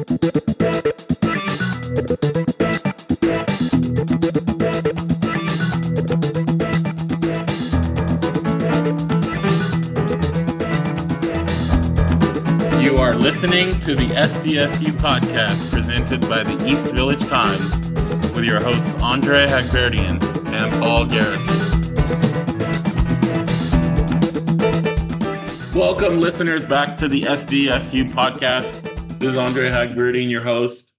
You are listening to the SDSU podcast presented by the East Village Times with your hosts Andre Hagberdian and Paul Garrison. Welcome, listeners, back to the SDSU podcast. This is Andre Hagberdian, your host.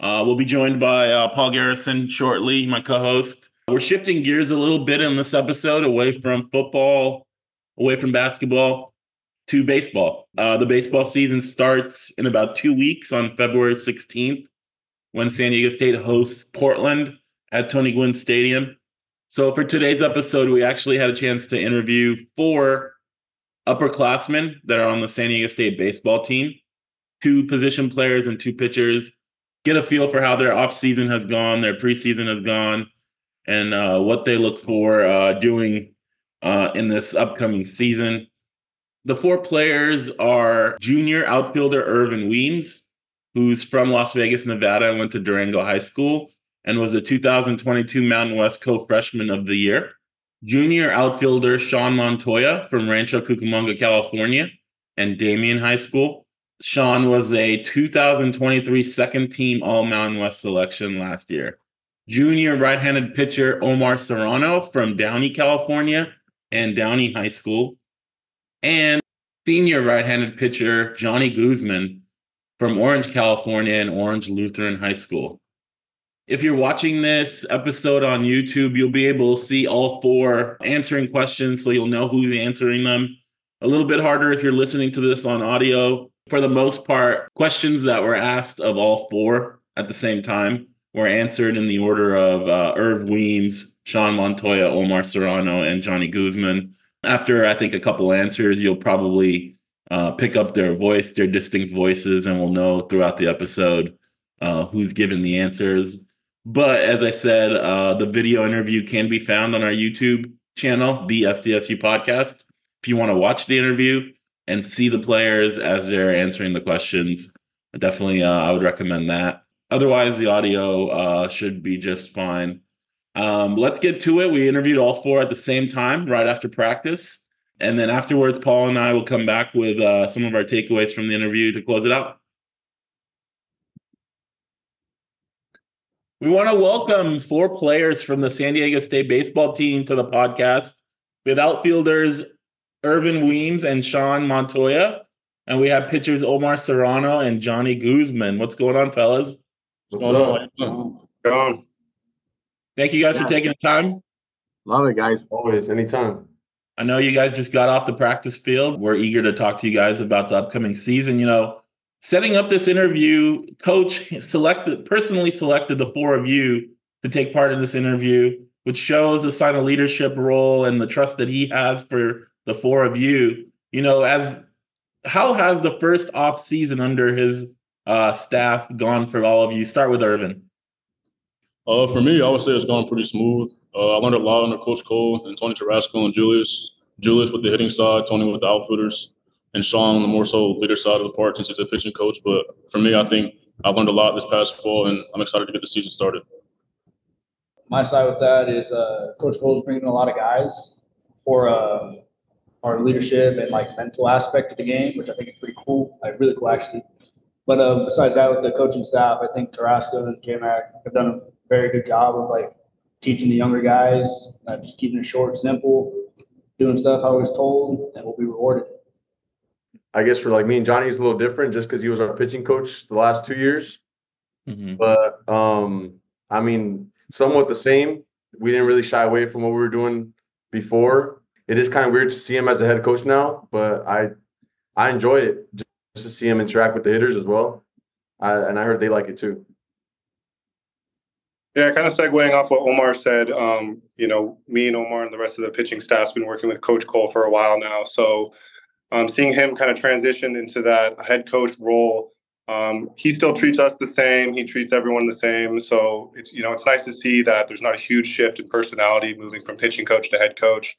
Uh, we'll be joined by uh, Paul Garrison shortly, my co host. We're shifting gears a little bit in this episode away from football, away from basketball to baseball. Uh, the baseball season starts in about two weeks on February 16th when San Diego State hosts Portland at Tony Gwynn Stadium. So for today's episode, we actually had a chance to interview four upperclassmen that are on the San Diego State baseball team, two position players and two pitchers, get a feel for how their offseason has gone, their preseason has gone, and uh, what they look for uh, doing uh, in this upcoming season. The four players are junior outfielder Irvin Weems, who's from Las Vegas, Nevada, and went to Durango High School and was a 2022 Mountain West co-freshman of the year. Junior outfielder Shaun Montoya from Rancho Cucamonga, California, and Damien High School. Shaun was a 2023 second team All Mountain West selection last year. Junior right handed pitcher Omar Serrano from Downey, California, and Downey High School and senior right-handed pitcher Jonny Guzman from Orange, California, and Orange Lutheran High School. If you're watching this episode on YouTube, you'll be able to see all four answering questions, so you'll know who's answering them. A little bit harder if you're listening to this on audio. For the most part, questions that were asked of all four at the same time were answered in the order of uh, Irv Weems, Shaun Montoya, Omar Serrano, and Jonny Guzman after I think a couple answers, you'll probably uh, pick up their voice, their distinct voices, and we'll know throughout the episode uh, who's given the answers. But as I said, uh, the video interview can be found on our YouTube channel, the SDSU podcast. If you want to watch the interview and see the players as they're answering the questions, definitely uh, I would recommend that. Otherwise, the audio uh, should be just fine. Um, let's get to it. We interviewed all four at the same time right after practice. And then afterwards, Paul and I will come back with uh, some of our takeaways from the interview to close it out. We want to welcome four players from the San Diego State baseball team to the podcast. We have outfielders Irvin Weems and Shaun Montoya. And we have pitchers Omar Serrano and Jonny Guzman. What's going on, fellas? What's, What's going on? Going? Thank you guys yeah. for taking the time. Love it, guys. Always, anytime. I know you guys just got off the practice field. We're eager to talk to you guys about the upcoming season. You know, setting up this interview, coach selected personally selected the four of you to take part in this interview, which shows a sign of leadership role and the trust that he has for the four of you. You know, as how has the first off season under his uh, staff gone for all of you? Start with Irvin. Uh, for me, I would say it's gone pretty smooth. Uh, I learned a lot under Coach Cole and Tony Tarasco and Julius. Julius with the hitting side, Tony with the outfielders, and Shaun on the more so leader side of the park since he's a pitching coach. But for me, I think I learned a lot this past fall, and I'm excited to get the season started. My side with that is uh, Coach Cole's bringing a lot of guys for uh, our leadership and like mental aspect of the game, which I think is pretty cool. Like really cool actually. But uh, besides that, with the coaching staff, I think Tarasco and J-Mac have done a very good job of like teaching the younger guys, uh, just keeping it short, simple, doing stuff I was told, and we'll be rewarded. I guess for like me and Jonny, it's a little different just because he was our pitching coach the last two years. Mm-hmm. But um, I mean, somewhat the same. We didn't really shy away from what we were doing before. It is kind of weird to see him as a head coach now, but I I enjoy it just to see him interact with the hitters as well. I, and I heard they like it too. Yeah, kind of segueing off what Omar said. Um, you know, me and Omar and the rest of the pitching staff's been working with Coach Cole for a while now. So, um, seeing him kind of transition into that head coach role, um, he still treats us the same. He treats everyone the same. So it's you know it's nice to see that there's not a huge shift in personality moving from pitching coach to head coach.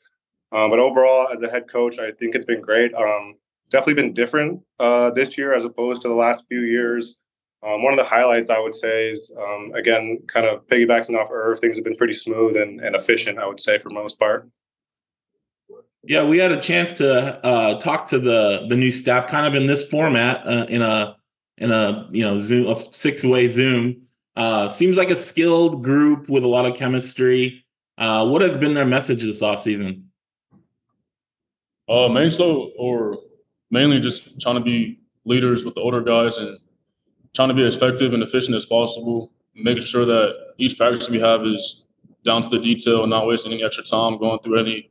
Um, but overall, as a head coach, I think it's been great. Um, definitely been different uh, this year as opposed to the last few years. um, one of the highlights I would say is um, again, kind of piggybacking off Irv, things have been pretty smooth and, and efficient. I would say for most part. Yeah, we had a chance to uh, talk to the the new staff, kind of in this format, uh, in a in a you know Zoom a six way Zoom. Uh, seems like a skilled group with a lot of chemistry. Uh, what has been their message this off season? Uh, mainly so, or mainly just trying to be leaders with the older guys and trying to be as effective and efficient as possible, making sure that each practice we have is down to the detail and not wasting any extra time going through any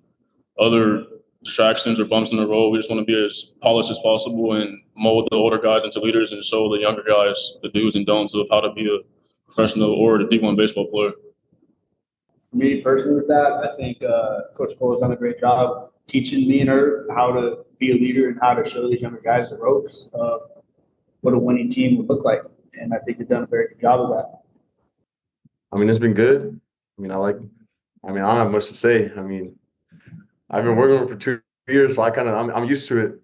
other distractions or bumps in the road. We just want to be as polished as possible and mold the older guys into leaders and show the younger guys the do's and don'ts of how to be a professional or a D1 baseball player. For me personally, with that, I think uh, Coach Cole has done a great job teaching me and Irv how to be a leader and how to show these younger guys the ropes of what a winning team would look like. And I think they've done a very good job of that. I mean, it's been good. I mean, I like. I mean, I don't have much to say. I mean, I've been working with for two years, so I kind of I'm, I'm used to it.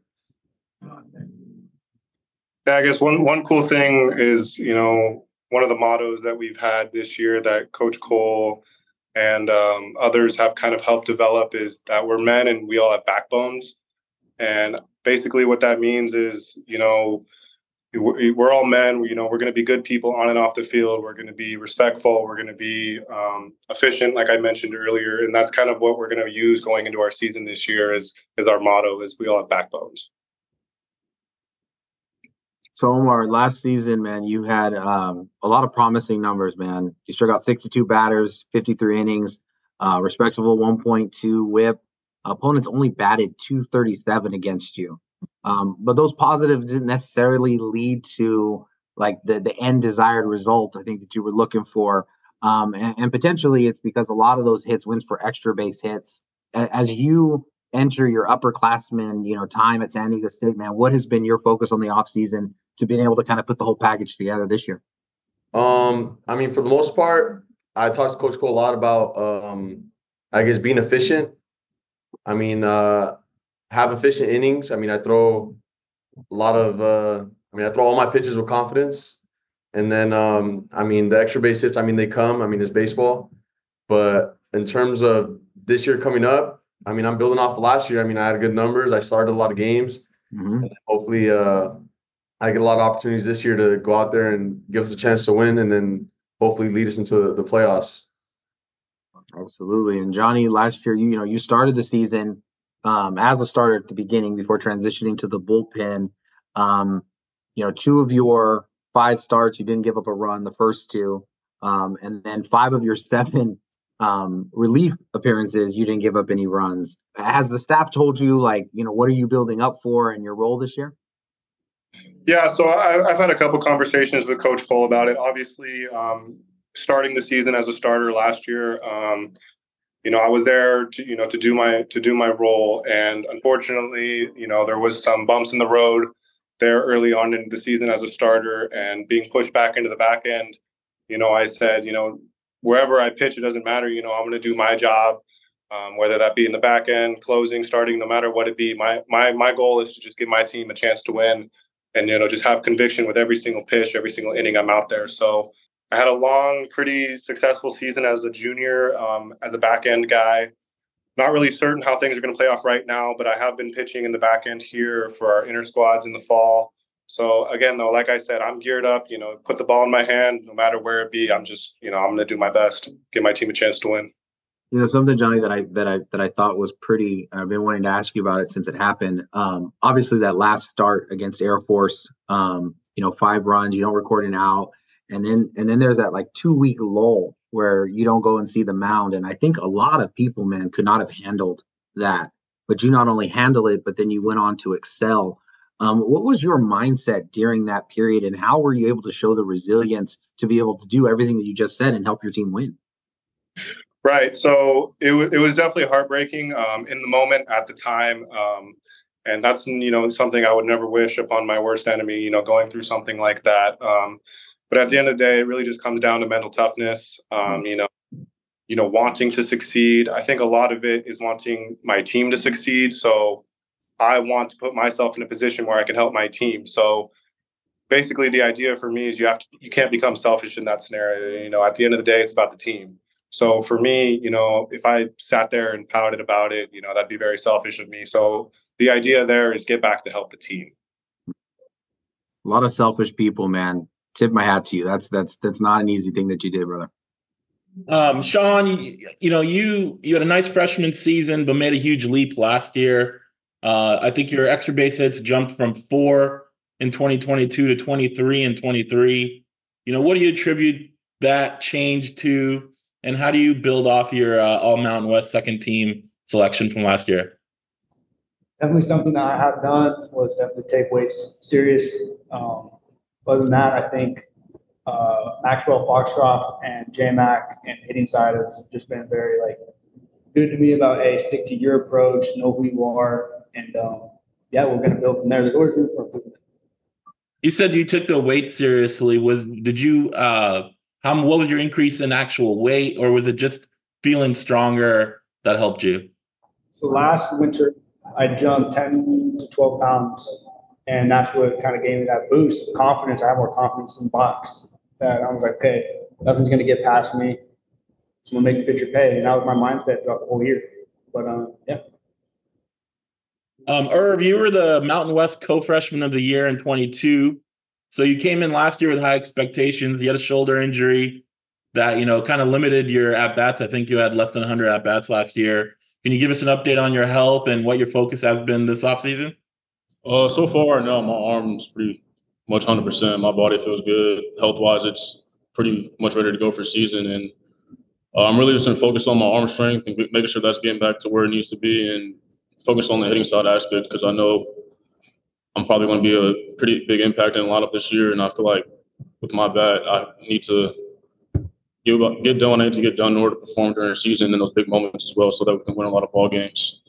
Yeah, I guess one one cool thing is you know one of the mottos that we've had this year that Coach Cole and um, others have kind of helped develop is that we're men and we all have backbones, and basically what that means is you know we're all men. You know, we're going to be good people on and off the field. We're going to be respectful. We're going to be um, efficient, like I mentioned earlier, and that's kind of what we're going to use going into our season this year. Is is our motto? Is we all have backbones. So Omar, last season, man, you had um, a lot of promising numbers, man. You struck out 62 batters, 53 innings, uh, respectable 1.2 WHIP. Opponents only batted 237 against you. Um, but those positives didn't necessarily lead to like the the end desired result. I think that you were looking for, um, and, and, potentially it's because a lot of those hits wins for extra base hits. As you enter your upperclassmen, you know, time at San Diego State, man, what has been your focus on the off season to being able to kind of put the whole package together this year? Um, I mean, for the most part, I talked to Coach Cole a lot about, um, I guess, being efficient. I mean, uh, have efficient innings. I mean, I throw a lot of. Uh, I mean, I throw all my pitches with confidence, and then um, I mean the extra base hits. I mean, they come. I mean, it's baseball, but in terms of this year coming up, I mean, I'm building off of last year. I mean, I had good numbers. I started a lot of games. Mm-hmm. Hopefully, uh, I get a lot of opportunities this year to go out there and give us a chance to win, and then hopefully lead us into the, the playoffs. Absolutely. And Jonny, last year, you you know, you started the season um, as a starter at the beginning before transitioning to the bullpen. Um, you know, two of your five starts, you didn't give up a run the first two. Um, and then five of your seven um, relief appearances, you Yeah, so I, have had a couple conversations with Coach Cole about it. Obviously, um, starting the season as a starter last year, um, you know, I was there to, you know, to do my to do my role, and unfortunately, you know, there was some bumps in the road there early on in the season as a starter, and being pushed back into the back end. You know, I said, you know, wherever I pitch, it doesn't matter. You know, I'm going to do my job, um, whether that be in the back end, closing, starting, no matter what it be. My my my goal is to just give my team a chance to win, and you know, just have conviction with every single pitch, every single inning I'm out there. So I had a long, pretty successful season as a junior, um, as a back end guy. Not really certain how things are going to play off right now, but I have been pitching in the back end here for our inner squads in the fall. So again, though, like I said, I'm geared up. You know, put the ball in my hand, no matter where it be. I'm just, you know, I'm going to do my best, give my team a chance to win. You know, something, Jonny, that I that I that I thought was pretty. I've been wanting to ask you about it since it happened. Um, obviously, that last start against Air Force, um, you know, five runs, you don't record an out and then and then there's that like two week lull where you don't go and see the mound and i think a lot of people man could not have handled that but you not only handle it but then you went on to excel um, what was your mindset during that period and how were you able to show the resilience to be able to do everything that you just said and help your team win right so it, w- it was definitely heartbreaking um, in the moment at the time um, and that's you know something i would never wish upon my worst enemy you know going through something like that um, but at the end of the day, it really just comes down to mental toughness. Um, mm-hmm. you know, you know, wanting to succeed. I think a lot of it is wanting my team to succeed. So I want to put myself in a position where I can help my team. So basically the idea for me is you have to you can't become selfish in that scenario. You know, at the end of the day, it's about the team. So for me, you know, if I sat there and pouted about it, you know, that'd be very selfish of me. So the idea there is get back to help the team. A lot of selfish people, man. Tip my hat to you. That's that's that's not an easy thing that you did, brother. Um, Shaun, you, you know, you you had a nice freshman season, but made a huge leap last year. Uh, I think your extra base hits jumped from four in 2022 to 23 and 23. You know, what do you attribute that change to? And how do you build off your uh, All Mountain West second team selection from last year? Definitely something that I have done was definitely take weights serious. Um, other than that, I think uh, Maxwell Foxcroft and J Mac and hitting side have just been very like good to me about a hey, stick to your approach, know who you are, and um, yeah, we're going to build from there. There's always room for improvement. You said you took the weight seriously. Was did you uh, how what was your increase in actual weight, or was it just feeling stronger that helped you? So last winter, I jumped ten to twelve pounds, and that's what kind of gave me that boost, of confidence. I have more confidence in box. That I was like, okay, nothing's gonna get past me. I'm gonna make the pitcher pay, and that was my mindset throughout the whole year. But um, yeah. Um, Irv, you were the Mountain West co-freshman of the year in 22. So you came in last year with high expectations. You had a shoulder injury that you know kind of limited your at bats. I think you had less than 100 at bats last year. Can you give us an update on your health and what your focus has been this offseason? Uh, so far, no, my arm's pretty much 100%. My body feels good. Health wise, it's pretty much ready to go for season. And uh, I'm really just going to focus on my arm strength and making sure that's getting back to where it needs to be and focus on the hitting side aspect because I know I'm probably going to be a pretty big impact in a lineup this year, and I feel like with my bat, I need to get get done I need to get done in order to perform during the season in those big moments as well, so that we can win a lot of ball games.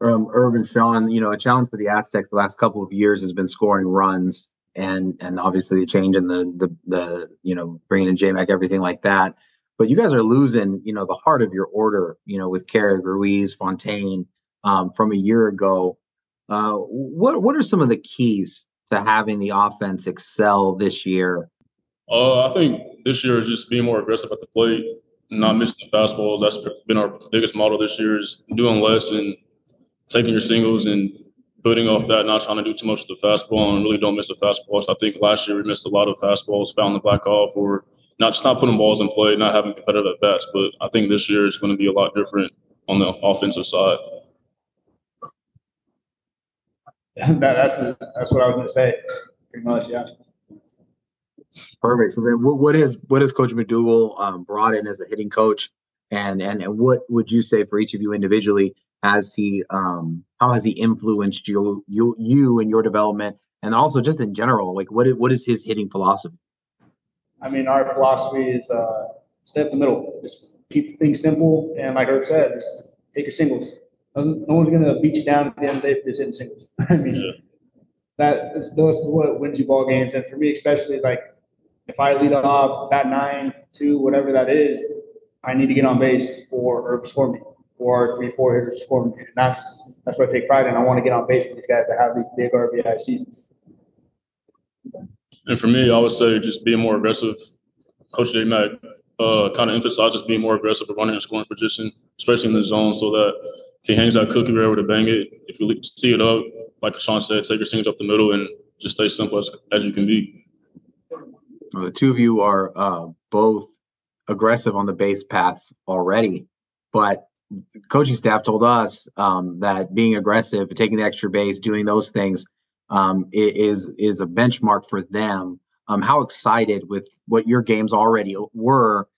Um, Irvin, Shaun, you know, a challenge for the Aztecs the last couple of years has been scoring runs, and and obviously the change in the the the you know bringing in J Mac, everything like that. But you guys are losing, you know, the heart of your order, you know, with Carrick, Ruiz, Fontaine um, from a year ago. Uh, what what are some of the keys to having the offense excel this year? Uh, I think this year is just being more aggressive at the plate, not missing the fastballs. That's been our biggest model this year is doing less and taking your singles and putting off that, not trying to do too much with the fastball and really don't miss the fastballs. I think last year we missed a lot of fastballs, found the black off, or not just not putting balls in play, not having competitive at bats. But I think this year is going to be a lot different on the offensive side. that, that's that's what I was going to say. Pretty much, yeah. Perfect. So then, what, what is what has Coach McDougal um, brought in as a hitting coach, and, and and what would you say for each of you individually? Has he um, how has he influenced you you you and your development, and also just in general? Like, what is, what is his hitting philosophy? I mean, our philosophy is uh, stay up the middle. Just keep things simple, and like Herb said, just take your singles no one's gonna beat you down at the end of the day for just hitting singles. I mean, yeah. that that's, that's what wins you ball games. And for me, especially, like if I lead off bat nine, two, whatever that is, I need to get on base for or score me, or three, four hitters score me. And that's that's what I take pride in. I want to get on base for these guys that have these big RBI seasons. And for me, I would say just being more aggressive. Coach J Mac uh, kind of emphasizes being more aggressive at running and scoring position, especially in the zone, so that he hangs that cookie, we're able to bang it. If you see it up, like Shaun said, take your singles up the middle and just stay simple as, as you can be. Well, the two of you are uh, both aggressive on the base paths already, but coaching staff told us um, that being aggressive, taking the extra base, doing those things um, is is a benchmark for them. Um, how excited with what your games already were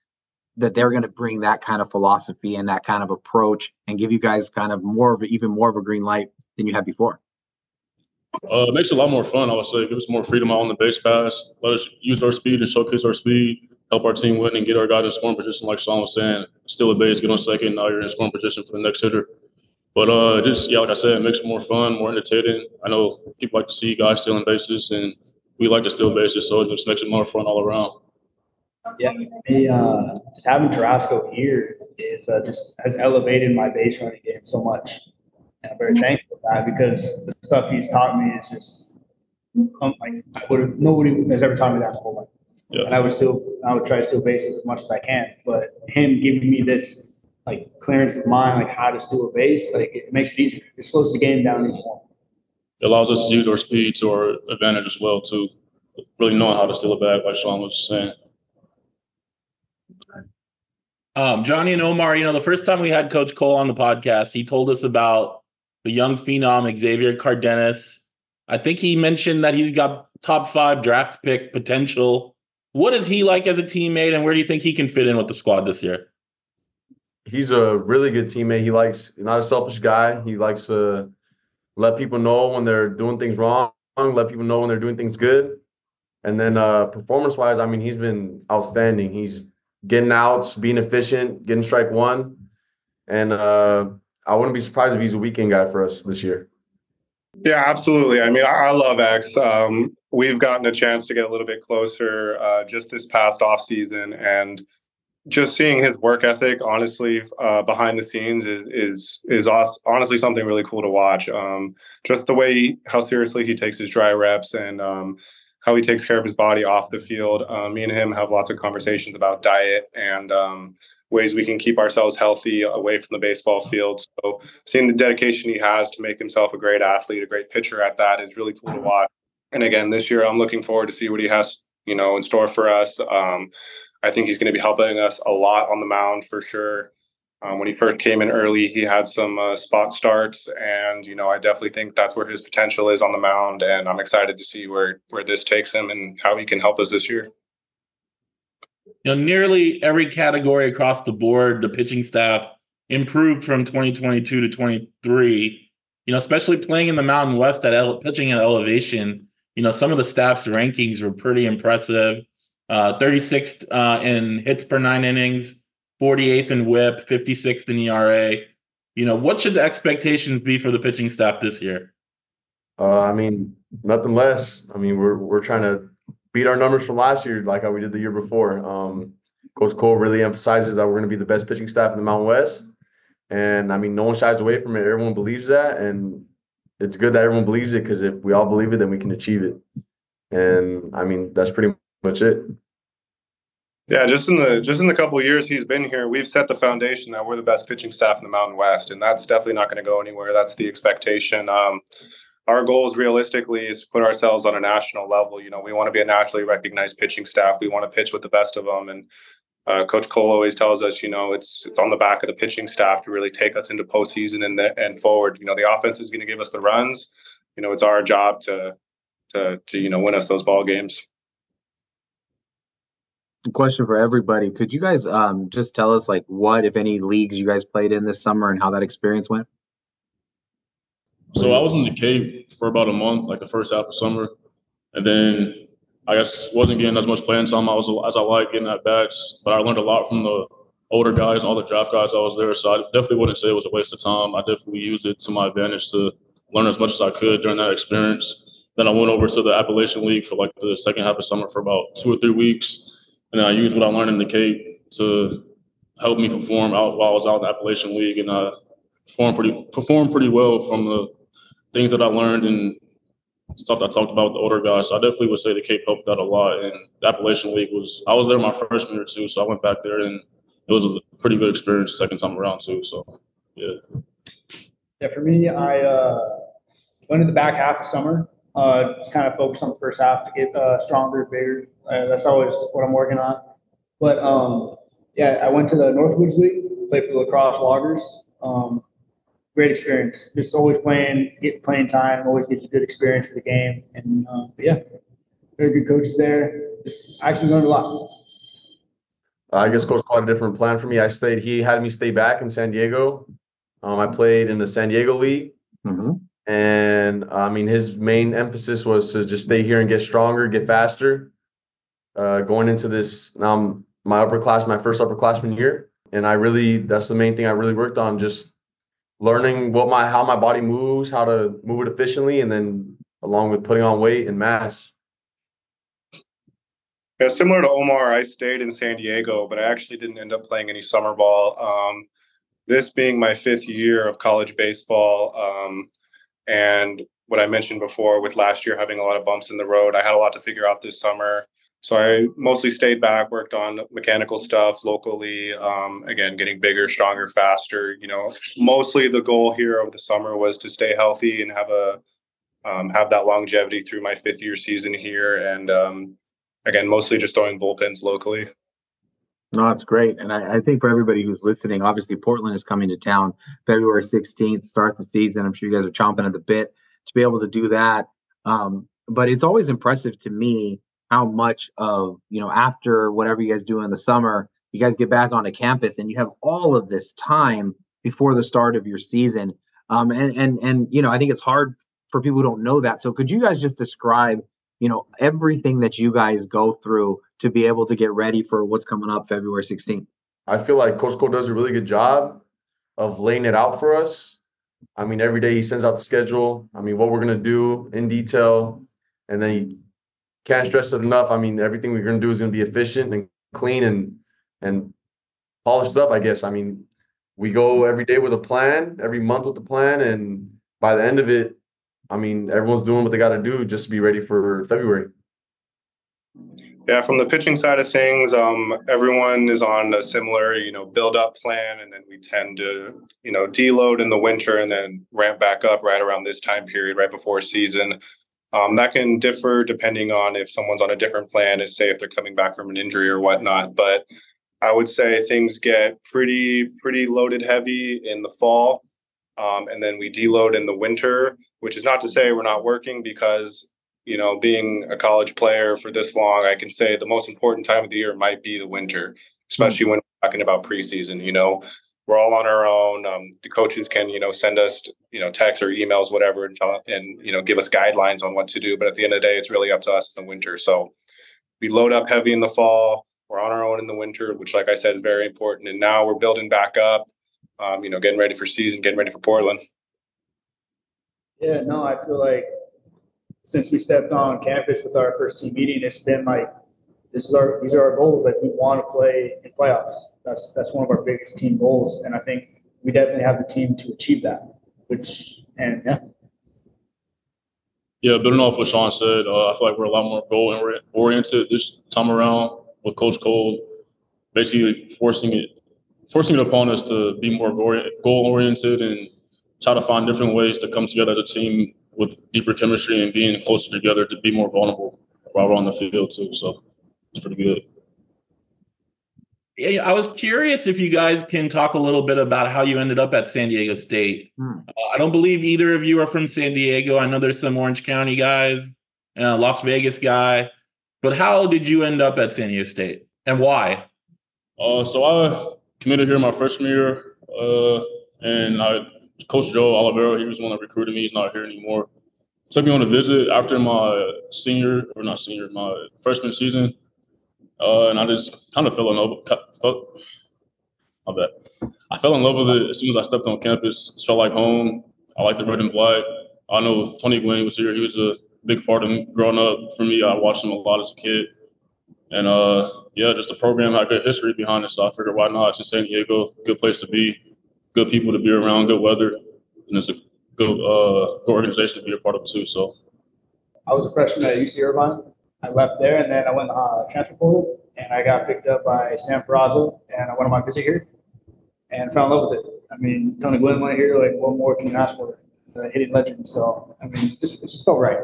that they're going to bring that kind of philosophy and that kind of approach and give you guys kind of more of a, even more of a green light than you had before? Uh, it makes it a lot more fun, I would say. Give us more freedom out on the base pass. Let us use our speed and showcase our speed. Help our team win and get our guys in scoring position, like Shaun was saying. Steal a base, get on second. Now you're in scoring position for the next hitter. But uh, just yeah, like I said, it makes it more fun, more entertaining. I know people like to see guys stealing bases, and we like to steal bases, so it just makes it more fun all around. Yeah, the, uh, just having Tarasco here is uh, just has elevated my base running game so much. And I'm very thankful for that because the stuff he's taught me is just um, like, I would have, nobody has ever taught me that before. life. Yeah. And I would still, I would try to steal bases as much as I can, but him giving me this, like, clearance of mind, like how to steal a base, like, it makes it easier. It slows the game down even more. It allows us to use our speed to our advantage as well, too. Really knowing how to steal a back, like Shaun was saying. Um, Jonny and Omar, you know, the first time we had Coach Cole on the podcast, he told us about the young phenom Xavier Cardenas. I think he mentioned that he's got top five draft pick potential. What is he like as a teammate, and where do you think he can fit in with the squad this year? He's a really good teammate. He likes not a selfish guy. He likes to let people know when they're doing things wrong, let people know when they're doing things good. And then uh performance wise, I mean, he's been outstanding. He's getting outs, being efficient, getting strike one. And uh I wouldn't be surprised if he's a weekend guy for us this year. Yeah, absolutely. I mean, I, I love X. Um, we've gotten a chance to get a little bit closer uh, just this past off season, and just seeing his work ethic, honestly, uh, behind the scenes is is is honestly something really cool to watch. Um, just the way he, how seriously he takes his dry reps and um, how he takes care of his body off the field. Uh, me and him have lots of conversations about diet and um, ways we can keep ourselves healthy away from the baseball field. So seeing the dedication he has to make himself a great athlete, a great pitcher at that is really cool to watch. And again, this year I'm looking forward to see what he has, you know, in store for us. Um, I think he's going to be helping us a lot on the mound for sure. Um, when he first came in early, he had some uh, spot starts, and you know I definitely think that's where his potential is on the mound, and I'm excited to see where where this takes him and how he can help us this year. You know, nearly every category across the board, the pitching staff improved from 2022 to 23. You know, especially playing in the Mountain West at ele- pitching at elevation. You know, some of the staff's rankings were pretty impressive. Uh, 36th uh, in hits per nine innings, 48th in WHIP, 56th in ERA. You know, what should the expectations be for the pitching staff this year? Uh, I mean, nothing less. I mean, we're we're trying to beat our numbers from last year, like how we did the year before. Um, Coach Cole really emphasizes that we're going to be the best pitching staff in the Mountain West, and I mean, no one shies away from it. Everyone believes that, and it's good that everyone believes it because if we all believe it, then we can achieve it. And I mean, that's pretty much it. Yeah, just in the just in the couple years he's been here, we've set the foundation that we're the best pitching staff in the Mountain West, and that's definitely not going to go anywhere. That's the expectation. Um, our goals realistically is to put ourselves on a national level. You know, we want to be a nationally recognized pitching staff. We want to pitch with the best of them. And uh, Coach Cole always tells us, you know, it's it's on the back of the pitching staff to really take us into postseason and the, and forward. You know, the offense is going to give us the runs. You know, it's our job to to to you know win us those ball games question for everybody. Could you guys um, just tell us like what, if any, leagues you guys played in this summer and how that experience went? So I was in the Cape for about a month, like the first half of summer, and then I guess wasn't getting as much playing time I was as I like getting at bats, but I learned a lot from the older guys, all the draft guys I was there. So I definitely wouldn't say it was a waste of time. I definitely used it to my advantage to learn as much as I could during that experience. Then I went over to the Appalachian League for like the second half of summer for about two or three weeks and I used what I learned in the Cape to help me perform out while I was out in the Appalachian League, and I performed pretty performed pretty well from the things that I learned and stuff I talked about with the older guys. So I definitely would say the Cape helped that a lot. And the Appalachian League was I was there my freshman year too, so I went back there and it was a pretty good experience the second time around too. So yeah. Yeah, for me, I uh, went in the back half of summer. Uh, just kind of focus on the first half to get uh, stronger, bigger. Uh, that's always what I'm working on. But um, yeah, I went to the Northwoods League, played for the La Crosse Loggers. Um, great experience. Just always playing, get playing time, always gets a good experience for the game. And uh, yeah, very good coaches there. Just actually learned a lot. I guess Coach called a different plan for me. I stayed. He had me stay back in San Diego. Um, I played in the San Diego League. Mm-hmm. And I mean, his main emphasis was to just stay here and get stronger, get faster. Uh, going into this, now my upperclass, my first upperclassman year, and I really that's the main thing I really worked on, just learning what my how my body moves, how to move it efficiently, and then along with putting on weight and mass. Yeah, similar to Omar, I stayed in San Diego, but I actually didn't end up playing any summer ball. Um, this being my fifth year of college baseball, um, and what I mentioned before with last year having a lot of bumps in the road. I had a lot to figure out this summer. So I mostly stayed back, worked on mechanical stuff locally. Um, again, getting bigger, stronger, faster. You know, mostly the goal here over the summer was to stay healthy and have a um, have that longevity through my fifth year season here. And um, again, mostly just throwing bullpens locally. No, that's great. And I, I, think for everybody who's listening, obviously Portland is coming to town February 16th, start the season. I'm sure you guys are chomping at the bit to be able to do that. Um, but it's always impressive to me how much of, you know, after whatever you guys do in the summer, you guys get back onto campus and you have all of this time before the start of your season. Um, and and and you know, I think it's hard for people who don't know that. So could you guys just describe, you know, everything that you guys go through to be able to get ready for what's coming up February 16th? I feel like Coach Cole does a really good job of laying it out for us. I mean, every day he sends out the schedule. I mean, what we're gonna do in detail, and then he can't stress it enough. I mean, everything we're gonna do is gonna be efficient and clean and and polished up. I guess. I mean, we go every day with a plan, every month with a plan, and by the end of it, I mean, everyone's doing what they got to do just to be ready for February. Yeah, from the pitching side of things, um, everyone is on a similar, you know, build-up plan, and then we tend to, you know, deload in the winter and then ramp back up right around this time period, right before season. Um, that can differ depending on if someone's on a different plan, and say if they're coming back from an injury or whatnot. But I would say things get pretty pretty loaded heavy in the fall, um, and then we deload in the winter. Which is not to say we're not working because you know being a college player for this long, I can say the most important time of the year might be the winter, especially mm-hmm. when we're talking about preseason. You know, we're all on our own. Um, the coaches can, you know, send us, you know, texts or emails, whatever, and, tell, and you know, give us guidelines on what to do. But at the end of the day, it's really up to us in the winter. So we load up heavy in the fall. We're on our own in the winter, which, like I said, is very important. And now we're building back up. Um, you know, getting ready for season, getting ready for Portland. Yeah, no, I feel like since we stepped on campus with our first team meeting, it's been like this is our these are our goals. Like we want to play in playoffs. That's that's one of our biggest team goals, and I think we definitely have the team to achieve that. Which and yeah. Yeah, building off what Shaun said, uh, I feel like we're a lot more goal oriented this time around with Coach Cole, basically forcing it, forcing it upon us to be more goal oriented and try to find different ways to come together as a team with deeper chemistry and being closer together to be more vulnerable while we're on the field too. So it's pretty good. Yeah, I was curious if you guys can talk a little bit about how you ended up at San Diego State. Hmm. Uh, I don't believe either of you are from San Diego. I know there's some Orange County guys, uh, Las Vegas guy, but how did you end up at San Diego State and why? Uh, so I committed here my freshman year, uh, and I Coach Joe Olivero, he was one that recruited me. He's not here anymore. Took me on a visit after my senior or not senior, my freshman season. Uh, and I just kind of fell in love. Felt, my bad. I fell in love with it as soon as I stepped on campus. It felt like home. I like the red and black. I know Tony Gwynn was here. He was a big part of me growing up. For me, I watched him a lot as a kid. And uh, yeah, just the program had good history behind it. So I figured, why not? It's in San Diego, good place to be, good people to be around, good weather, and it's a good, uh, good organization to be a part of too. So I was a freshman at UC Irvine. I left there and then I went uh, transfer portal and I got picked up by Sam Peraza and I went on my visit here and fell in love with it. I mean, Tony Gwynn went here, like what more can you ask for? The hitting legend. So I mean, just it just felt right.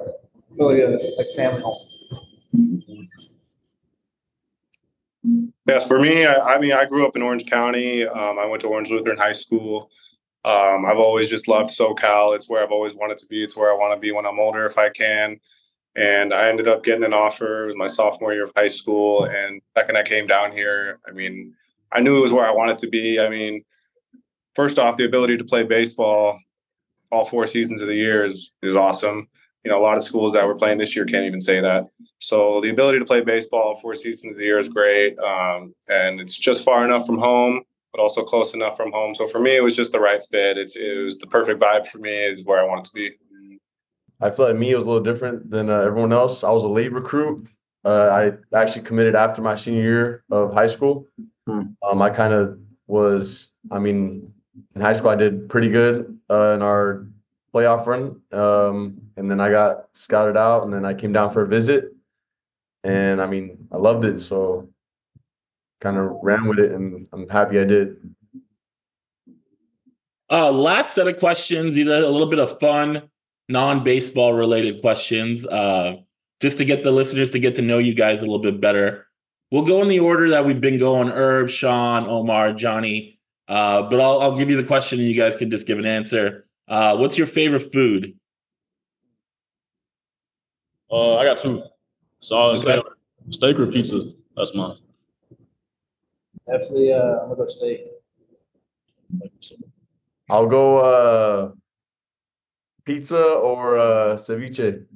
Feel a like family home. Yes, for me, I, I, mean, I grew up in Orange County. Um, I went to Orange Lutheran High School. Um, I've always just loved SoCal. It's where I've always wanted to be. It's where I want to be when I'm older, if I can. And I ended up getting an offer with my sophomore year of high school. And second I came down here, I mean, I knew it was where I wanted to be. I mean, first off, the ability to play baseball all four seasons of the year is is awesome. You know, a lot of schools that we're playing this year can't even say that. So the ability to play baseball four seasons of the year is great, um, and it's just far enough from home, but also close enough from home. So for me, it was just the right fit. It's, it was the perfect vibe for me. Is where I wanted to be. I feel like me it was a little different than uh, everyone else. I was a late recruit. Uh, I actually committed after my senior year of high school. Hmm. Um, I kind of was. I mean, in high school I did pretty good uh, in our playoff run. Um, and then I got scouted out, and then I came down for a visit, and I mean, I loved it, so kind of ran with it, and I'm happy I did. Uh, last set of questions. These are a little bit of fun, non-baseball related questions. Uh, just to get the listeners to get to know you guys a little bit better. We'll go in the order that we've been going: Herb, Shaun, Omar, Jonny. Uh, but I'll, I'll give you the question, and you guys can just give an answer. Uh, what's your favorite food? Uh, I got two. So I'll say Okay. steak or pizza. That's mine. Definitely, uh, I'm gonna go steak. I'll go uh pizza or uh ceviche.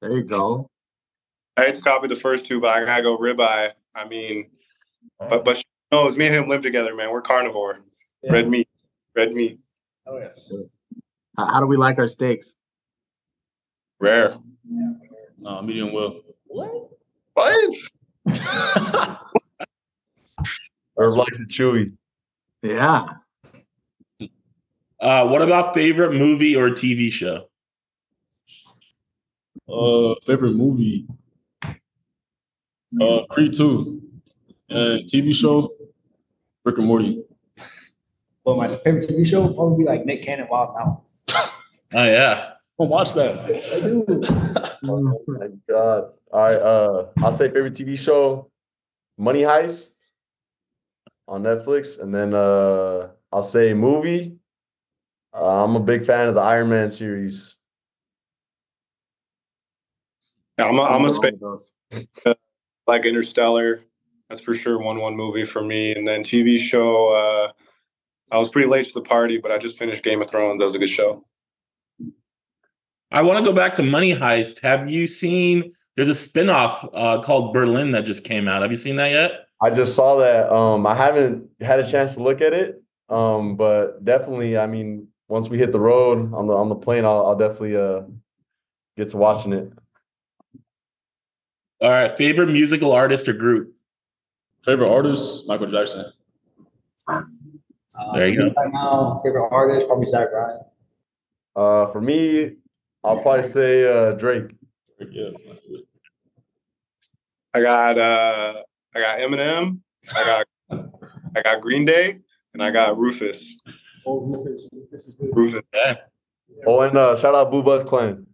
There you go. I hate to copy the first two, but I gotta go ribeye. I mean, but but no, it's me and him live together, man. We're carnivore. Yeah. Red meat, red meat, Oh yeah. How, how do we like our steaks? rare. Nah, medium well. What? What? Or like the chewy. Yeah. Uh, what about favorite movie or TV show? Uh, favorite movie. Uh, Creed two, and TV show. Rick and Morty. Well, my favorite TV show would probably be like Nick Cannon Wild 'N Out. Oh yeah, Don't watch that. I do. Oh my god. All right, uh I'll say favorite TV show, Money Heist on Netflix, and then uh I'll say movie. Uh, I'm a big fan of the Iron Man series. Yeah, I'm a, I'm a space Those. like Interstellar. That's for sure one one movie for me. And then TV show. Uh, I was pretty late to the party, but I just finished Game of Thrones. That was a good show. I want to go back to Money Heist. Have you seen? There's a spinoff uh, called Berlin that just came out. Have you seen that yet? I just saw that. Um, I haven't had a chance to look at it. Um, but definitely, I mean, once we hit the road on the on the plane, I'll, I'll definitely uh get to watching it. All right, favorite musical artist or group? Favorite artist? Michael Jackson. Uh, There you go. Right now, favorite artist probably Zach Bryan. Uh, for me, I'll probably say uh Drake. Yeah. I got uh, I got Eminem. I got I got Green Day, and I got Rufus. Oh, Rufus. Rufus is good. Rufus. Oh, and uh, shout out Boo Bus Clan.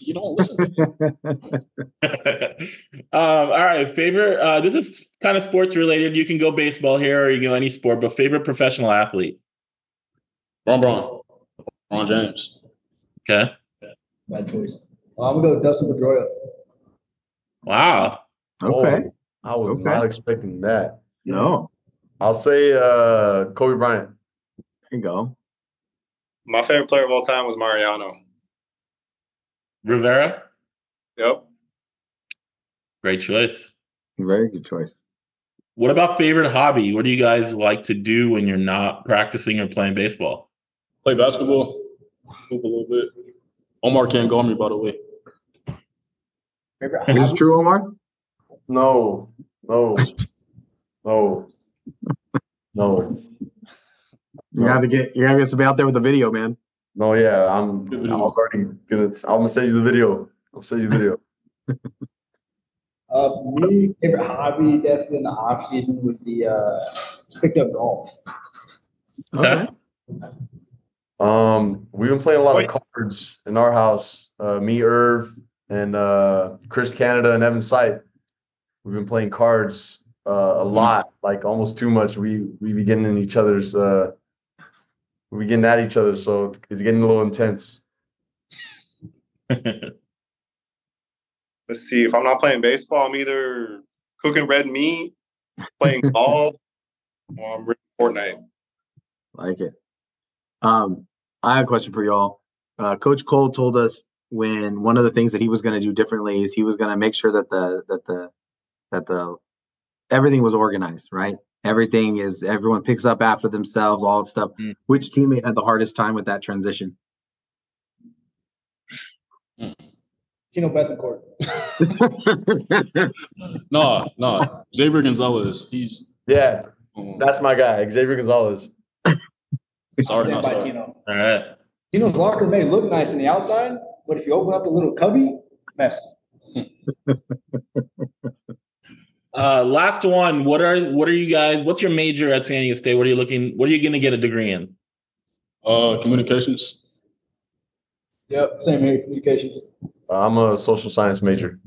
You don't listen to um, all right, favorite. Uh, this is kind of sports related. You can go baseball here, or you can go any sport. But favorite professional athlete. Ron Braun. Ron James. Okay. Bad choice. Well, I'm gonna go with Dustin Pedroia. Wow. Okay. Oh, I was Okay. not expecting that. No. I'll say uh Kobe Bryant. There you go. My favorite player of all time was Mariano. Rivera. Yep. Great choice. Very good choice. What about favorite hobby? What do you guys like to do when you're not practicing or playing baseball? Play basketball. Move a little bit. Omar can't guard me, by the way. Is this true, Omar? No, no, no, no, You have to get you gotta get somebody out there with the video, man. no. Yeah, I'm. I'm already gonna. I'm gonna send you the video. I'll send you the video. Uh, for me, favorite hobby definitely in the off season would be uh, picked up golf. Okay. Um, we've been playing a lot Wait. of cards in our house. Uh, me, Irv, and uh, Chris Canada and Evan Sight. We've been playing cards uh, a lot, like almost too much. We we be getting in each other's. Uh, we be getting at each other, so it's, it's getting a little intense. Let's see. If I'm not playing baseball, I'm either cooking red meat, playing golf, or I'm reading Fortnite. Like it. Um, I have a question for y'all. Uh, Coach Cole told us when one of the things that he was going to do differently is he was going to make sure that the that the that the everything was organized, right? Everything is everyone picks up after themselves, all that stuff. Mm. Which teammate had the hardest time with that transition? Tino Bethencourt. Nah, nah. Xavier Gonzalez. He's Yeah, um, that's my guy, Xavier Gonzalez. Sorry, Stand not by sorry. Tino. All right. Tino's locker may look nice on the outside, but if you open up the little cubby, mess. uh, last one. What are what are you guys? What's your major at San Diego State? What are you looking? What are you going to get a degree in? Uh, communications. Yep, same here. Communications. I'm a social science major.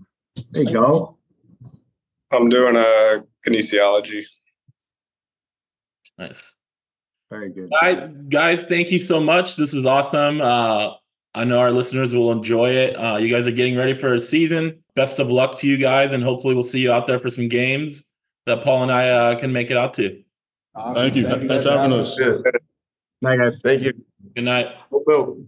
There you go. I'm doing a kinesiology. Nice. Very good. Guys, guys, thank you so much. This was awesome. Uh, I know our listeners will enjoy it. Uh, you guys are getting ready for a season. Best of luck to you guys, and hopefully we'll see you out there for some games that Paul and I uh, can make it out to. Awesome. Thank you. Thank you Thanks for having us. Good. Night, guys. Thank you. Good night. Well,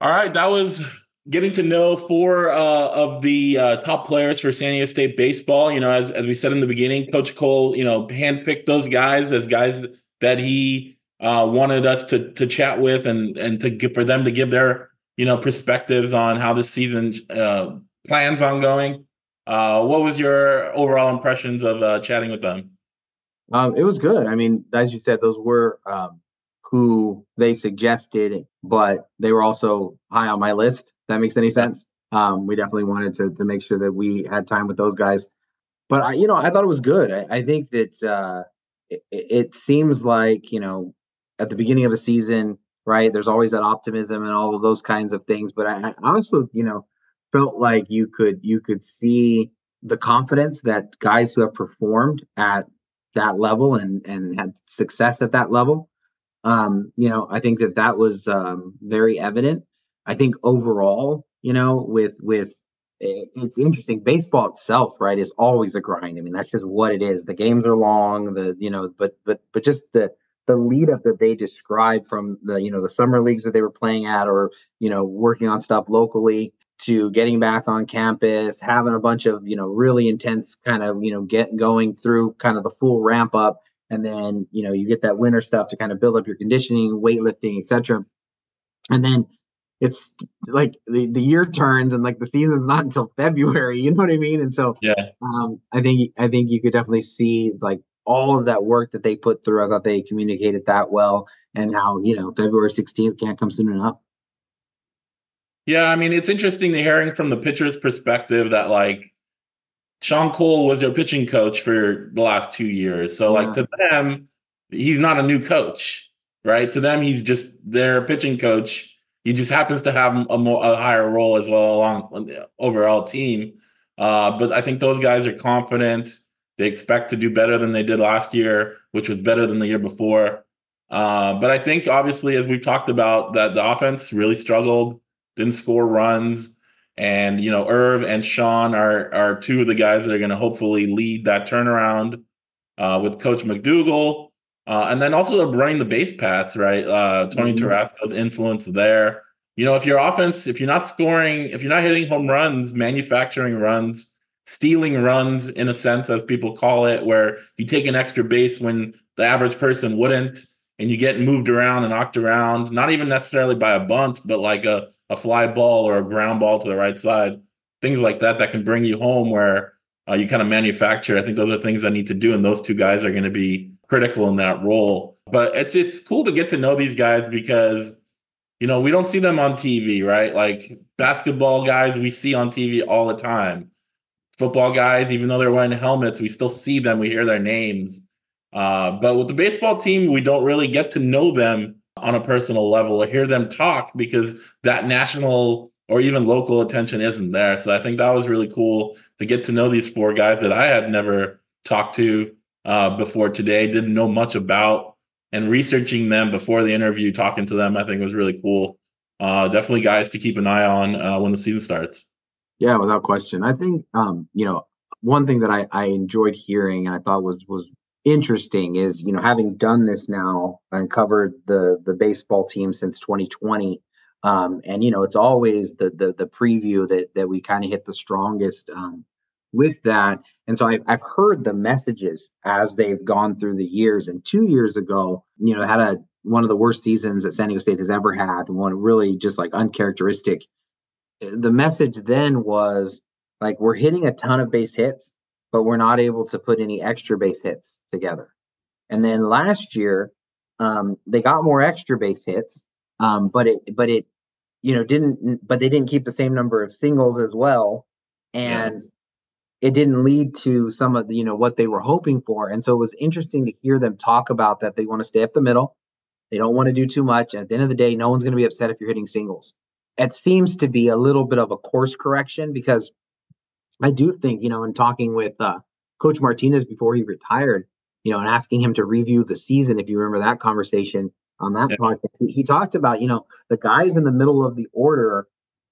All right, that was getting to know four uh, of the uh, top players for San Diego State baseball. You know, as as we said in the beginning, Coach Cole, you know, handpicked those guys as guys that he uh, wanted us to to chat with and and to give for them to give their you know perspectives on how this season uh, plans on going. Uh, what was your overall impressions of uh, chatting with them? Um, it was good. I mean, as you said, those were um, who they suggested, but they were also high on my list. that makes any sense. Um, we definitely wanted to to make sure that we had time with those guys. But I, you know, I thought it was good. I, I think that uh, it, it seems like you know, at the beginning of a season, right? There's always that optimism and all of those kinds of things. But I, I also, you know, felt like you could you could see the confidence that guys who have performed at that level and and had success at that level um, you know, I think that that was um, very evident. I think overall, you know, with with it's interesting. Baseball itself, right, is always a grind. I mean, that's just what it is. The games are long. The you know, but but but just the the lead up that they described from the you know the summer leagues that they were playing at, or you know, working on stuff locally to getting back on campus, having a bunch of you know really intense kind of you know get going through kind of the full ramp up and then you know you get that winter stuff to kind of build up your conditioning weightlifting etc and then it's like the, the year turns and like the season's not until february you know what i mean? And so yeah. um i think i think you could definitely see like all of that work that they put through. I thought they communicated that well and how you know february 16th can't come soon enough. Yeah i mean it's interesting to hearing from the pitcher's perspective that like Sean Cole was their pitching coach for the last two years. So, like to them, he's not a new coach, right? To them, he's just their pitching coach. He just happens to have a more a higher role as well along the overall team. Uh, but I think those guys are confident. They expect to do better than they did last year, which was better than the year before. Uh, but I think obviously, as we've talked about, that the offense really struggled, didn't score runs. And you know, Irv and Shaun are are two of the guys that are going to hopefully lead that turnaround uh, with Coach McDougal, uh, and then also running the base paths, right? Uh, Tony mm-hmm. Tarasco's influence there. You know, if your offense, if you're not scoring, if you're not hitting home runs, manufacturing runs, stealing runs in a sense, as people call it, where you take an extra base when the average person wouldn't, and you get moved around and knocked around, not even necessarily by a bunt, but like a a fly ball or a ground ball to the right side, things like that that can bring you home where uh, you kind of manufacture. I think those are things I need to do, and those two guys are going to be critical in that role. But it's it's cool to get to know these guys because you know we don't see them on TV, right? Like basketball guys, we see on TV all the time. Football guys, even though they're wearing helmets, we still see them. We hear their names. Uh, but with the baseball team, we don't really get to know them on a personal level or hear them talk because that national or even local attention isn't there. So I think that was really cool to get to know these four guys that I had never talked to uh, before today, didn't know much about, and researching them before the interview, talking to them, I think was really cool. Uh, definitely guys to keep an eye on uh, when the season starts. Yeah, without question. I think um, you know one thing that I, I enjoyed hearing and I thought was was interesting is you know having done this now and covered the the baseball team since 2020 um, and you know it's always the the, the preview that that we kind of hit the strongest um, with that. And so I've, I've heard the messages as they've gone through the years. And two years ago you know had a one of the worst seasons that san diego state has ever had one really just like uncharacteristic. The message then was like we're hitting a ton of base hits but we're not able to put any extra base hits together. And then last year, um, they got more extra base hits, Um, but it, but it, you know, didn't, but they didn't keep the same number of singles as well. And yeah. it didn't lead to some of the, you know, what they were hoping for. And so it was interesting to hear them talk about that. They want to stay up the middle. They don't want to do too much. And at the end of the day, no one's going to be upset if you're hitting singles. It seems to be a little bit of a course correction because I do think, you know, in talking with uh, Coach Martinez before he retired, you know, and asking him to review the season, if you remember that conversation on that yeah. podcast, he talked about, you know, the guys in the middle of the order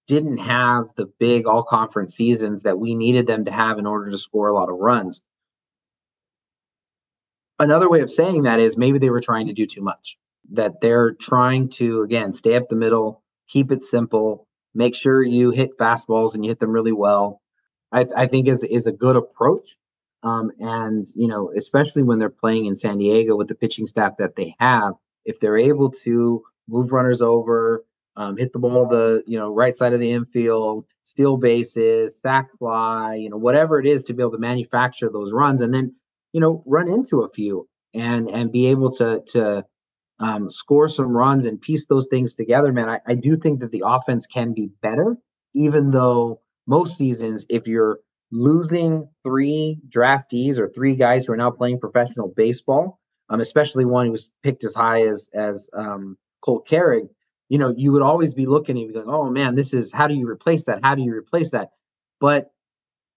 didn't have the big all conference seasons that we needed them to have in order to score a lot of runs. Another way of saying that is maybe they were trying to do too much, that they're trying to, again, stay up the middle, keep it simple, make sure you hit fastballs and you hit them really well. I, I think is is a good approach. Um, and you know, especially when they're playing in San Diego with the pitching staff that they have, if they're able to move runners over, um, hit the ball the you know right side of the infield, steal bases, sac fly, you know whatever it is to be able to manufacture those runs, and then you know run into a few and and be able to to um, score some runs and piece those things together, man. I, I do think that the offense can be better, even though most seasons, if you're losing three draftees or three guys who are now playing professional baseball, um, especially one who was picked as high as as um, Cole Carrigg, you know, you would always be looking and be going, "Oh man, this is how do you replace that? How do you replace that?" But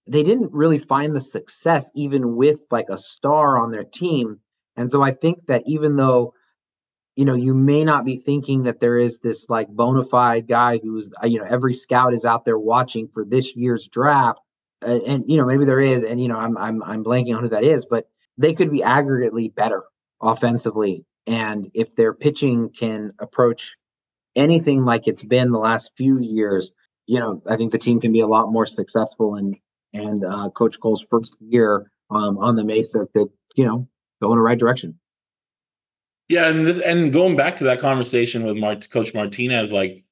they didn't really find the success even with like a star on their team, and so I think that even though you know, you may not be thinking that there is this like bona fide guy who's, uh, you know, every scout is out there watching for this year's draft. Uh, and, you know, maybe there is, and, you know, I'm, I'm, I'm blanking on who that is, but they could be aggregately better offensively. And if their pitching can approach anything like it's been the last few years, you know, I think the team can be a lot more successful. And, and uh, Coach Cole's first year um, on the Mesa could, you know, go in the right direction. Yeah, and this and going back to that conversation with Mart, Coach Martinez, like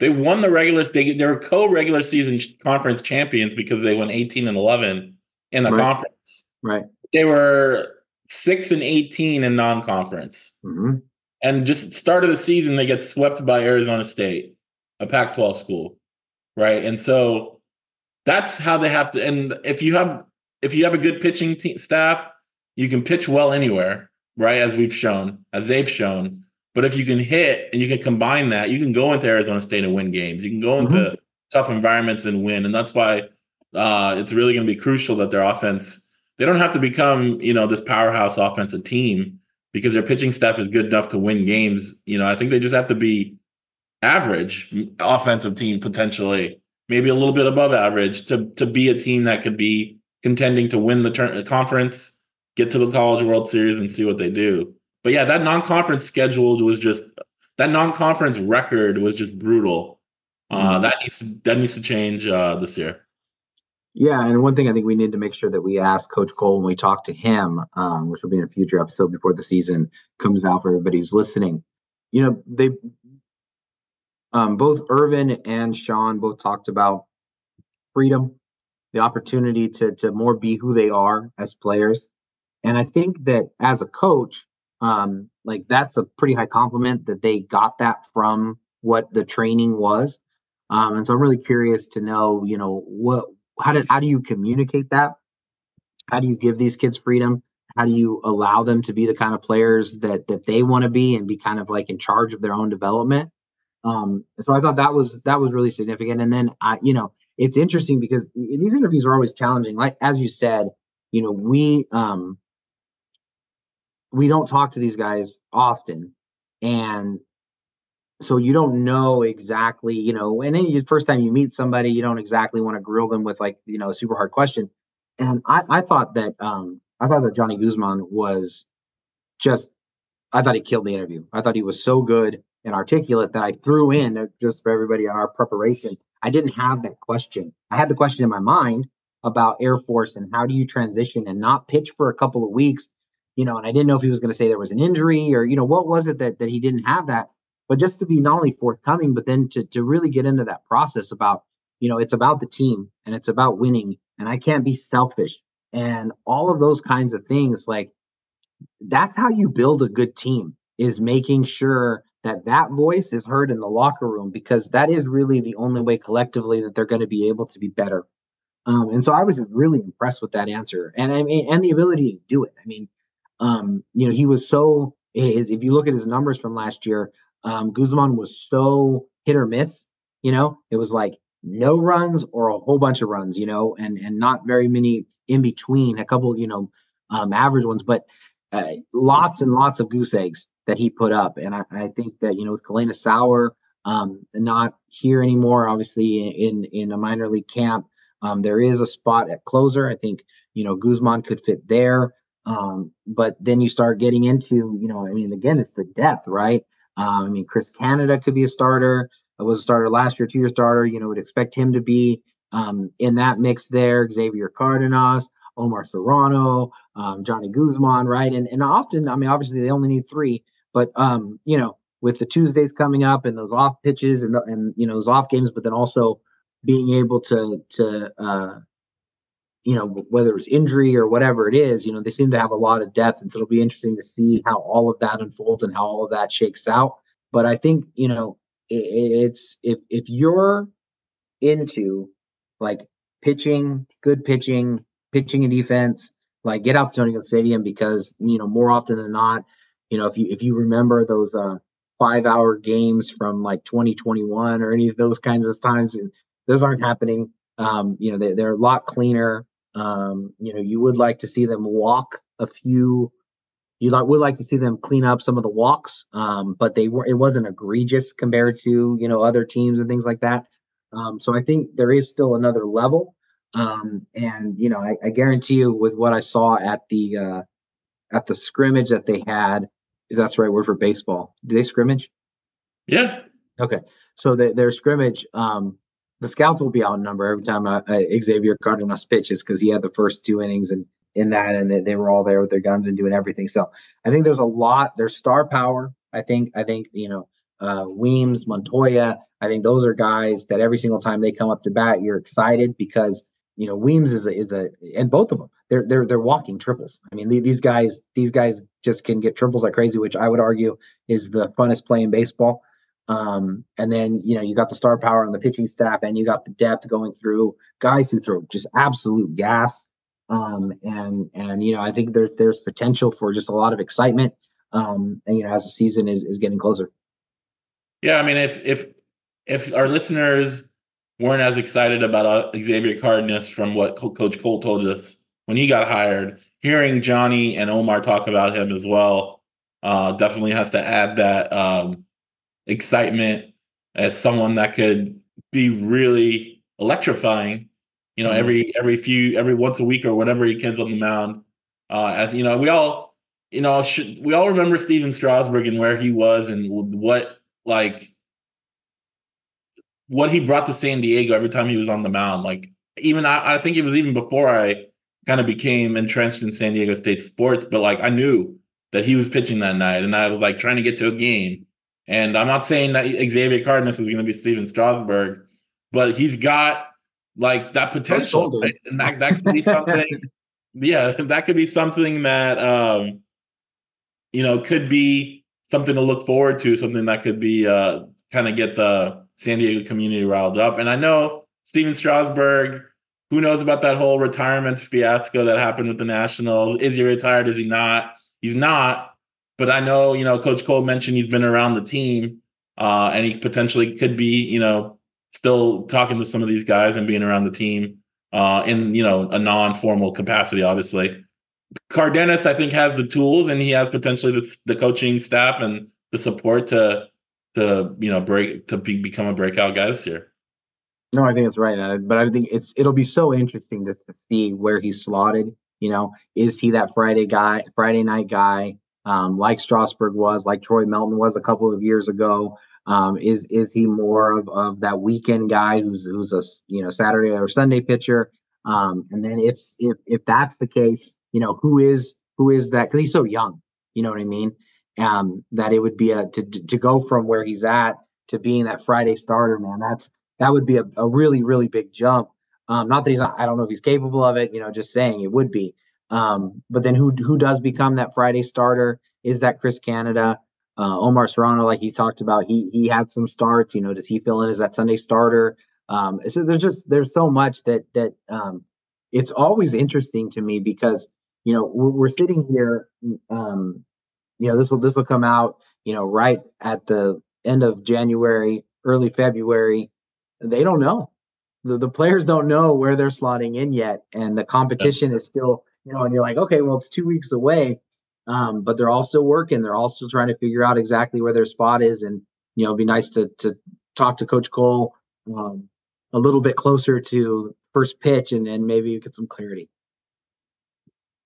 they won the regular they they were co-regular season conference champions because they won 18 and 11 in the right. conference. Right. They were 6 and 18 in non-conference. Mm-hmm. And just start of the season they get swept by Arizona State, a Pac-12 school. Right? And so that's how they have to and if you have if you have a good pitching team, staff, you can pitch well anywhere right? As we've shown, as they've shown. But if you can hit and you can combine that, you can go into Arizona State and win games. You can go into mm-hmm. tough environments and win. And that's why uh, it's really going to be crucial that their offense, they don't have to become, you know, this powerhouse offensive team because their pitching staff is good enough to win games. You know, I think they just have to be average offensive team potentially, maybe a little bit above average to to be a team that could be contending to win the turn conference get to the College World Series and see what they do. But yeah, that non-conference schedule was just that non-conference record was just brutal. Uh, mm That needs to that needs to change uh, this year. Yeah, and one thing I think we need to make sure that we ask Coach Cole when we talk to him, um, which will be in a future episode before the season comes out for everybody who's listening. You know, they um, both Irvin and Shaun both talked about freedom, the opportunity to to more be who they are as players. And I think that as a coach, um, like that's a pretty high compliment that they got that from what the training was. Um, and so I'm really curious to know, you know, what how does how do you communicate that? How do you give these kids freedom? How do you allow them to be the kind of players that that they want to be and be kind of like in charge of their own development? Um, so I thought that was that was really significant. And then I, you know, it's interesting because these interviews are always challenging. Like as you said, you know, we um we don't talk to these guys often. And so you don't know exactly you know and then the first time you meet somebody you don't exactly want to grill them with like you know a super hard question. And i i thought that um i thought that jonny guzman was just i thought he killed the interview. I thought he was so good and articulate that i threw in uh, just for everybody on our preparation. I didn't have that question. I had the question in my mind about air force and how do you transition and not pitch for a couple of weeks you know, and I didn't know if he was going to say there was an injury or, you know, what was it that, that he didn't have that, but just to be not only forthcoming, but then to, to really get into that process about, you know, it's about the team and it's about winning and I can't be selfish and all of those kinds of things. Like that's how you build a good team is making sure that that voice is heard in the locker room because that is really the only way collectively that they're going to be able to be better. Um, and so I was really impressed with that answer, and I mean, and the ability to do it. I mean, um, you know, he was so. His, if you look at his numbers from last year, um, Guzman was so hit or miss. You know, it was like no runs or a whole bunch of runs. You know, and and not very many in between. A couple, you know, um, average ones, but uh, lots and lots of goose eggs that he put up. And I, I think that you know with Kalena Sauer um, not here anymore, obviously in in a minor league camp, um, there is a spot at closer. I think you know Guzman could fit there. Um, but then you start getting into you know I mean again it's the depth right. Um, I mean Chris Canada could be a starter. It was a starter last year, two year starter. You know would expect him to be um, in that mix there. Xavier Cardenas. Omar Serrano, um, Jonny Guzman, right? And and often, I mean, obviously they only need three, but um, you know, with the Tuesdays coming up and those off pitches and the, and you know those off games, but then also being able to to uh, you know whether it's injury or whatever it is, you know they seem to have a lot of depth, and so it'll be interesting to see how all of that unfolds and how all of that shakes out. But I think you know it, it's if if you're into like pitching, good pitching, pitching and defense, like get out to Stony Stadium because you know more often than not you know, if you if you remember those uh, five hour games from like 2021 or any of those kinds of times, those aren't happening. Um, you know, they, they're a lot cleaner. Um, you know, you would like to see them walk a few. You like would like to see them clean up some of the walks, um, but they were it wasn't egregious compared to you know other teams and things like that. Um, so I think there is still another level. Um, and you know, I, I, guarantee you, with what I saw at the uh, at the scrimmage that they had, if that's the right word for baseball. Do they scrimmage? Yeah. Okay. So the, their scrimmage, um, the scouts will be outnumbered every time uh, uh, Xavier Cardenas pitches because he had the first two innings and in that, and they, they, were all there with their guns and doing everything. So I think there's a lot. There's star power. I think. I think you know uh, Weems, Montoya. I think those are guys that every single time they come up to bat, you're excited because you know Weems is a is a and both of them they're they're they're walking triples. I mean these guys these guys just can get triples like crazy, which I would argue is the funnest play in baseball. Um, and then you know you got the star power on the pitching staff, and you got the depth going through guys who throw just absolute gas. Um, and and you know I think there's there's potential for just a lot of excitement. Um, and you know as the season is is getting closer. Yeah, I mean if if if our listeners weren't as excited about uh, Xavier Cardenas from what Co- Coach Cole told us when he got hired. Hearing Jonny and Omar talk about him as well uh, definitely has to add that um, excitement as someone that could be really electrifying. You know, mm-hmm. every every few every once a week or whatever he comes on the mound. Uh, as you know, we all you know should, we all remember Stephen Strasburg and where he was and what like what he brought to San Diego every time he was on the mound. Like even I, I think it was even before I kind of became entrenched in San Diego State sports, but like I knew that he was pitching that night, and I was like trying to get to a game. And I'm not saying that Xavier Cardenas is going to be Stephen Strasburg, but he's got like that potential, right? and that that could be something. yeah, that could be something that um, you know could be something to look forward to, something that could be uh, kind of get the San Diego community riled up. And I know Stephen Strasburg, who knows about that whole retirement fiasco that happened with the Nationals? Is he retired? Is he not? He's not. But I know, you know, Coach Cole mentioned he's been around the team, uh, and he potentially could be, you know, still talking to some of these guys and being around the team uh, in, you know, a non-formal capacity, obviously. Cardenas, I think, has the tools and he has potentially the, the coaching staff and the support to to you know break to be, become a breakout guy this year. No, I think it's right, but I think it's it'll be so interesting to, to see where he's slotted. You know, is he that Friday guy, Friday night guy, um, like Strasburg was, like Troy Melton was a couple of years ago? Um, is is he more of, of that weekend guy who's who's a you know Saturday or Sunday pitcher? Um, and then if if if that's the case, you know who is who is that? Because he's so young. You know what I mean? um, that it would be a to to go from where he's at to being that Friday starter, man. That's that would be a, a really really big jump. Um, not that he's not, I don't know if he's capable of it. You know, just saying it would be. Um, but then who who does become that Friday starter? Is that Chris Canada? Uh, Omar Serrano, like he talked about, he he had some starts. You know, does he fill in as that Sunday starter? Um, so there's just there's so much that that um, it's always interesting to me because you know we're, we're sitting here. Um, you know, this will this will come out. You know, right at the end of January, early February. They don't know. The, the players don't know where they're slotting in yet, and the competition is still. You know, and you're like, okay, well, it's two weeks away um, but they're all still working. They're all still trying to figure out exactly where their spot is. And, you know, it'd be nice to, to talk to Coach Cole um, a little bit closer to first pitch and, and maybe get some clarity.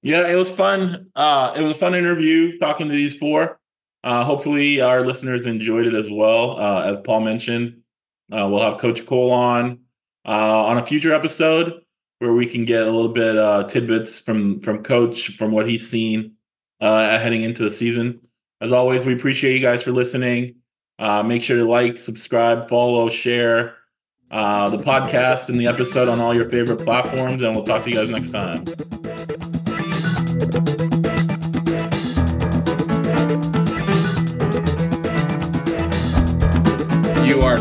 Yeah, it was fun. Uh, it was a fun interview talking to these four. Uh, hopefully, our listeners enjoyed it as well. Uh, as Paul mentioned, uh, we'll have Coach Cole on uh, on a future episode where we can get a little bit uh, tidbits from from Coach from what he's seen uh, heading into the season. As always, we appreciate you guys for listening. Uh, make sure to like, subscribe, follow, share uh, the podcast and the episode on all your favorite platforms, and we'll talk to you guys next time.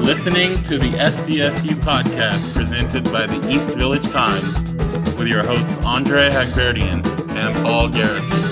Listening to the SDSU podcast presented by the East Village Times with your hosts Andre Haghverdian and Paul Garrison.